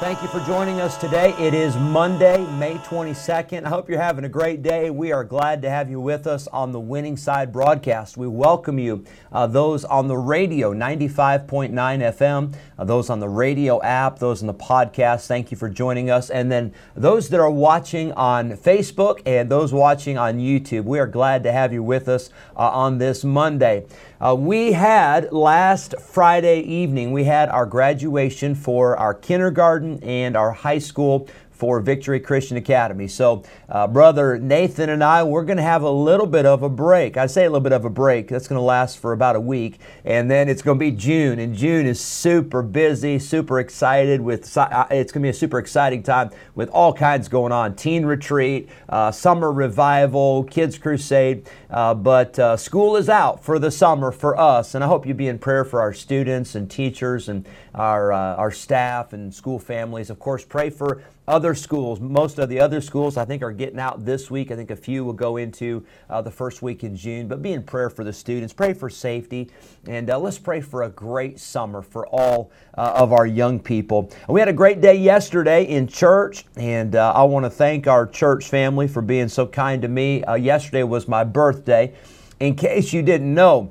Thank you for joining us today. It is Monday, May 22nd. I hope you're having a great day. We are glad to have you with us on the Winning Side broadcast. We welcome you, uh, those on the radio, 95.9 FM, uh, those on the radio app, those on the podcast. Thank you for joining us. And then those that are watching on Facebook and those watching on YouTube, we are glad to have you with us uh, on this Monday. Uh, we had last Friday evening, we had our graduation for our kindergarten and our high school for Victory Christian Academy. So, uh, Brother Nathan and I, we're going to have a little bit of a break. I say a little bit of a break. That's going to last for about a week. And then it's going to be June. And June is super busy, super excited with, uh, it's going to be a super exciting time with all kinds going on teen retreat, uh, summer revival, kids crusade. Uh, but uh, school is out for the summer for us. And I hope you be in prayer for our students and teachers and our, uh, our staff and school families. Of course, pray for other schools, most of the other schools, I think, are getting out this week. I think a few will go into uh, the first week in June. But be in prayer for the students, pray for safety, and uh, let's pray for a great summer for all uh, of our young people. We had a great day yesterday in church, and uh, I want to thank our church family for being so kind to me. Uh, yesterday was my birthday. In case you didn't know,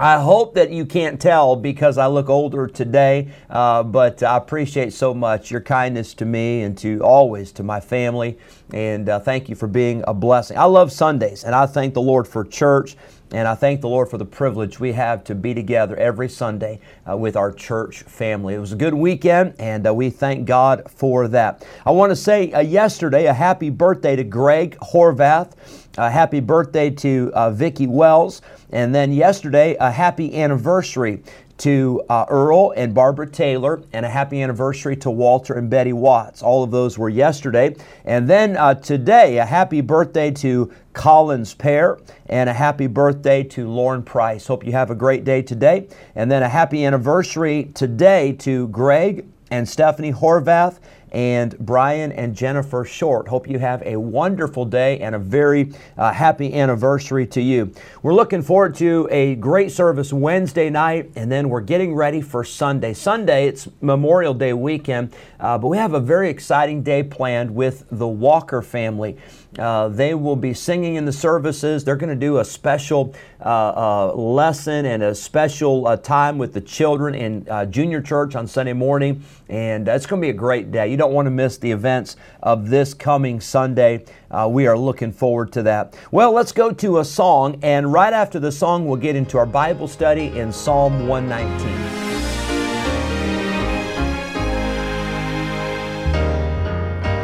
I hope that you can't tell because I look older today, uh, but I appreciate so much your kindness to me and to always to my family. And uh, thank you for being a blessing. I love Sundays, and I thank the Lord for church. And I thank the Lord for the privilege we have to be together every Sunday uh, with our church family. It was a good weekend, and uh, we thank God for that. I want to say uh, yesterday a happy birthday to Greg Horvath. A happy birthday to uh, Vicki Wells. And then yesterday, a happy anniversary to uh, Earl and Barbara Taylor, and a happy anniversary to Walter and Betty Watts. All of those were yesterday. And then uh, today, a happy birthday to Collins Pear, and a happy birthday to Lauren Price. Hope you have a great day today. And then a happy anniversary today to Greg and Stephanie Horvath and Brian and Jennifer Short. Hope you have a wonderful day and a very uh, happy anniversary to you. We're looking forward to a great service Wednesday night, and then we're getting ready for Sunday. Sunday, it's Memorial Day weekend, uh, but we have a very exciting day planned with the Walker family. Uh, they will be singing in the services. They're going to do a special uh, uh, lesson and a special uh, time with the children in uh, junior church on Sunday morning. And it's going to be a great day. You don't want to miss the events of this coming Sunday. Uh, we are looking forward to that. Well, let's go to a song. And right after the song, we'll get into our Bible study in Psalm 119.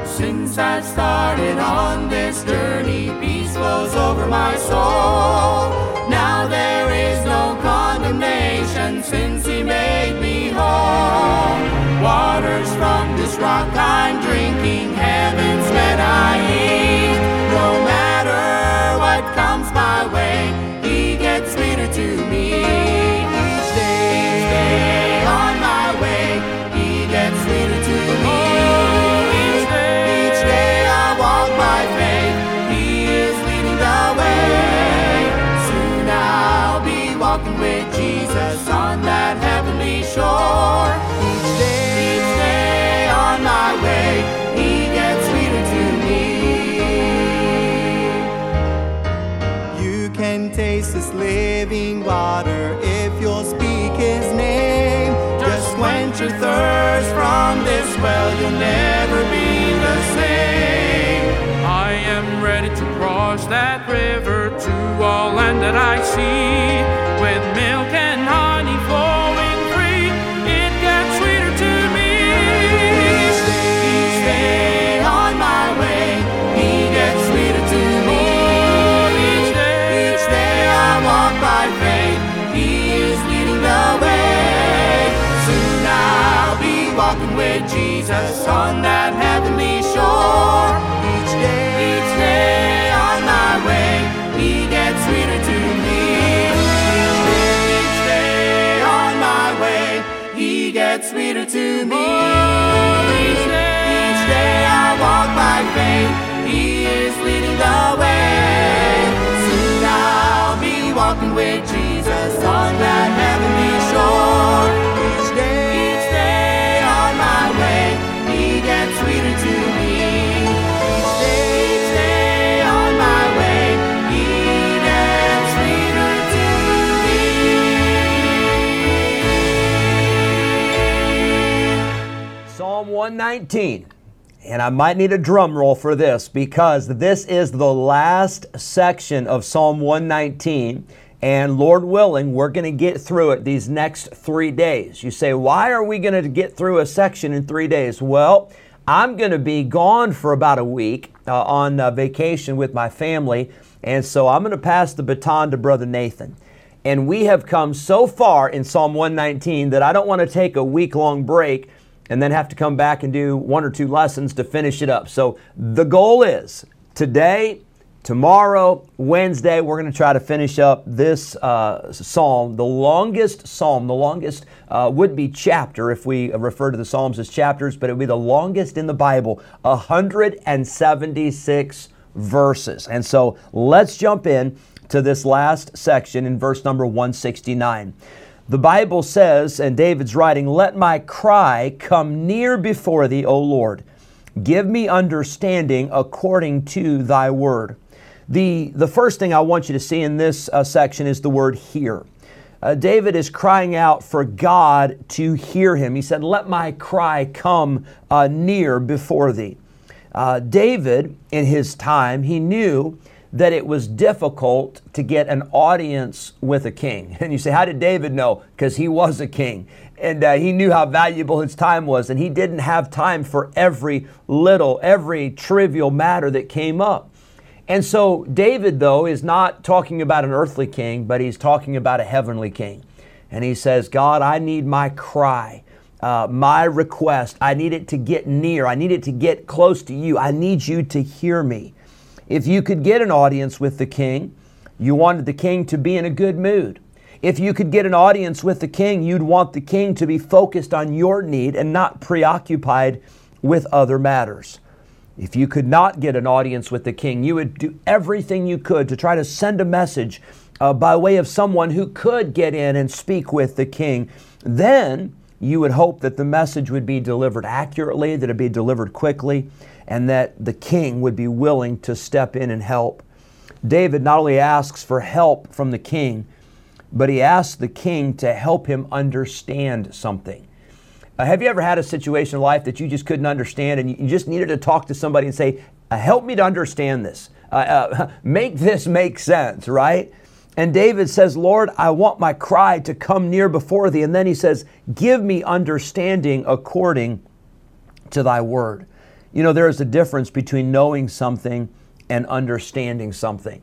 Since I started on this journey, peace flows over my soul. Now there is no condemnation since Waters from this rock I'm drinking, heaven's bread I eat. No matter what comes my way, He gets sweeter to me. Taste this living water if you'll speak His name. Just quench your thirst from this well, you'll never be the same. I am ready to cross that river to all land that I see. With Jesus on that heavenly shore. Each day, each day on my way, He gets sweeter to me. Each day, each day on my way, He gets sweeter to me. Each day, each day I walk by faith, He is leading the way. Soon I'll be walking with Jesus on that heavenly 119. And I might need a drum roll for this because this is the last section of Psalm 119. And Lord willing, we're going to get through it these next three days. You say, why are we going to get through a section in three days? Well, I'm going to be gone for about a week uh, on uh, vacation with my family. And so I'm going to pass the baton to Brother Nathan. And we have come so far in Psalm 119 that I don't want to take a week long break and then have to come back and do one or two lessons to finish it up. So the goal is today, tomorrow, Wednesday, we're going to try to finish up this uh, psalm, the longest psalm, the longest uh, would be chapter if we refer to the psalms as chapters, but it would be the longest in the Bible, 176 verses. And so let's jump in to this last section in verse number 169. The Bible says, and David's writing, Let my cry come near before thee, O Lord. Give me understanding according to thy word. The, the first thing I want you to see in this uh, section is the word hear. Uh, David is crying out for God to hear him. He said, Let my cry come uh, near before thee. Uh, David, in his time, he knew that it was difficult to get an audience with a king. And you say, How did David know? Because he was a king. And uh, he knew how valuable his time was. And he didn't have time for every little, every trivial matter that came up. And so, David, though, is not talking about an earthly king, but he's talking about a heavenly king. And he says, God, I need my cry. Uh, my request, I need it to get near. I need it to get close to you. I need you to hear me. If you could get an audience with the king, you wanted the king to be in a good mood. If you could get an audience with the king, you'd want the king to be focused on your need and not preoccupied with other matters. If you could not get an audience with the king, you would do everything you could to try to send a message uh, by way of someone who could get in and speak with the king. Then you would hope that the message would be delivered accurately, that it'd be delivered quickly, and that the king would be willing to step in and help. David not only asks for help from the king, but he asks the king to help him understand something. Uh, have you ever had a situation in life that you just couldn't understand and you just needed to talk to somebody and say, uh, Help me to understand this? Uh, uh make this make sense, right? And David says, Lord, I want my cry to come near before thee. And then he says, Give me understanding according to thy word. You know, there is a difference between knowing something and understanding something.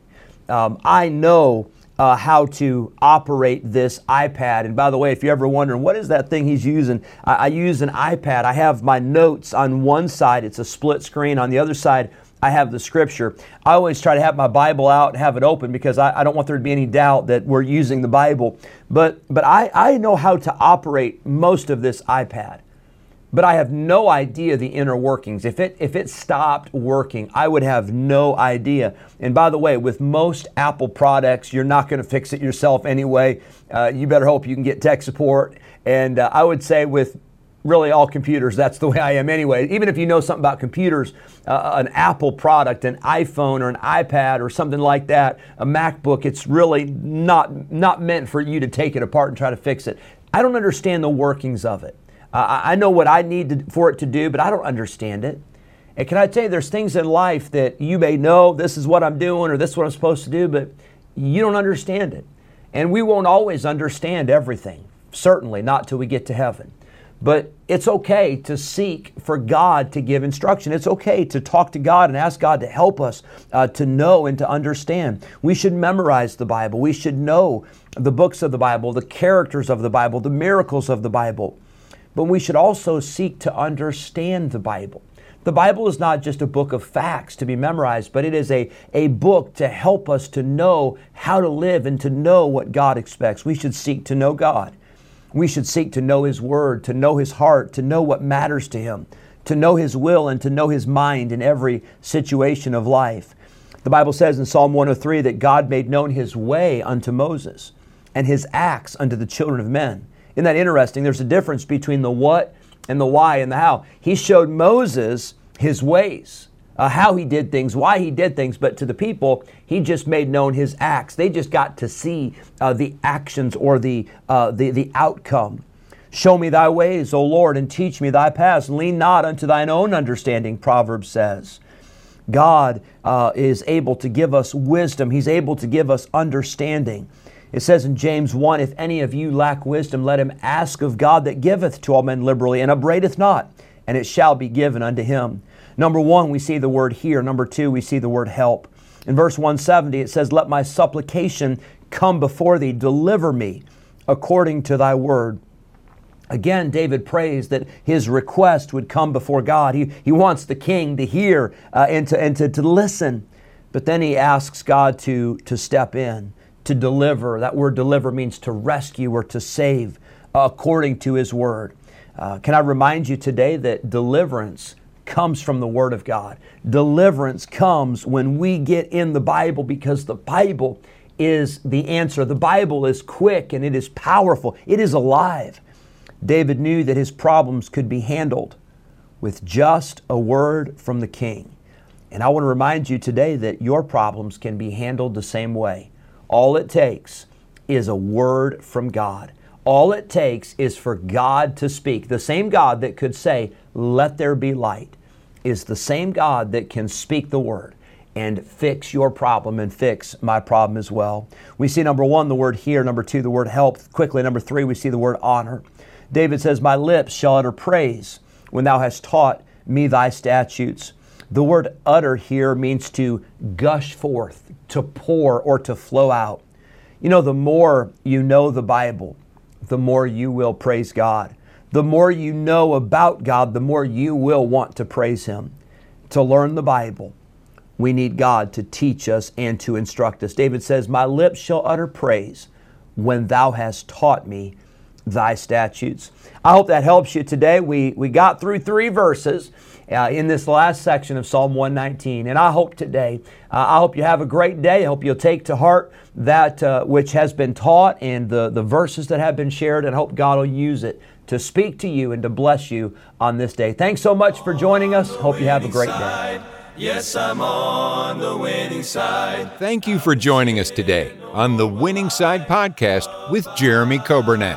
Um, I know uh, how to operate this iPad. And by the way, if you're ever wondering, what is that thing he's using? I, I use an iPad. I have my notes on one side, it's a split screen. On the other side, I have the scripture. I always try to have my Bible out and have it open because I, I, don't want there to be any doubt that we're using the Bible. But, but I, I know how to operate most of this iPad but I have no idea the inner workings. If it if it stopped working, I would have no idea. And by the way, with most Apple products, you're not going to fix it yourself anyway. Uh, you better hope you can get tech support. And uh, I would say with really all computers, that's the way I am anyway. Even if you know something about computers, uh, an Apple product, an iPhone or an iPad or something like that, a MacBook, it's really not not meant for you to take it apart and try to fix it. I don't understand the workings of it. Uh, I know what I need to, for it to do, but I don't understand it. And can I tell you, there's things in life that you may know this is what I'm doing or this is what I'm supposed to do, but you don't understand it. And we won't always understand everything, certainly not till we get to heaven. But it's okay to seek for God to give instruction. It's okay to talk to God and ask God to help us uh, to know and to understand. We should memorize the Bible. We should know the books of the Bible, the characters of the Bible, the miracles of the Bible. But we should also seek to understand the Bible. The Bible is not just a book of facts to be memorized, but it is a, a book to help us to know how to live and to know what God expects. We should seek to know God. We should seek to know His Word, to know His heart, to know what matters to Him, to know His will, and to know His mind in every situation of life. The Bible says in Psalm 103 that God made known His way unto Moses and His acts unto the children of men. Isn't that interesting? There's a difference between the what and the why and the how. He showed Moses his ways, uh, how he did things, why he did things, but to the people, he just made known his acts. They just got to see uh, the actions or the, uh, the, the outcome. Show me thy ways, O Lord, and teach me thy paths. Lean not unto thine own understanding, Proverbs says. God uh, is able to give us wisdom, He's able to give us understanding. It says in James 1 If any of you lack wisdom, let him ask of God that giveth to all men liberally and upbraideth not, and it shall be given unto him. Number one, we see the word hear. Number two, we see the word help. In verse 170, it says, Let my supplication come before thee, deliver me according to thy word. Again, David prays that his request would come before God. He, he wants the king to hear uh, and, to, and to, to listen. But then he asks God to, to step in, to deliver. That word deliver means to rescue or to save uh, according to his word. Uh, can I remind you today that deliverance comes from the Word of God? Deliverance comes when we get in the Bible because the Bible is the answer. The Bible is quick and it is powerful, it is alive. David knew that his problems could be handled with just a word from the king. And I want to remind you today that your problems can be handled the same way. All it takes is a word from God. All it takes is for God to speak. The same God that could say, Let there be light, is the same God that can speak the word and fix your problem and fix my problem as well. We see number one, the word hear. Number two, the word help. Quickly, number three, we see the word honor. David says, My lips shall utter praise when thou hast taught me thy statutes. The word utter here means to gush forth, to pour, or to flow out. You know, the more you know the Bible, the more you will praise God. The more you know about God, the more you will want to praise Him. To learn the Bible, we need God to teach us and to instruct us. David says, My lips shall utter praise when thou hast taught me thy statutes. I hope that helps you today. We, we got through three verses uh, in this last section of Psalm 119. And I hope today, uh, I hope you have a great day. I hope you'll take to heart that uh, which has been taught and the, the verses that have been shared, and I hope God will use it to speak to you and to bless you on this day. Thanks so much for joining us. Hope you have a great day. Yes, I'm on the winning side. Thank you for joining us today on the Winning Side Podcast with Jeremy Coburnett,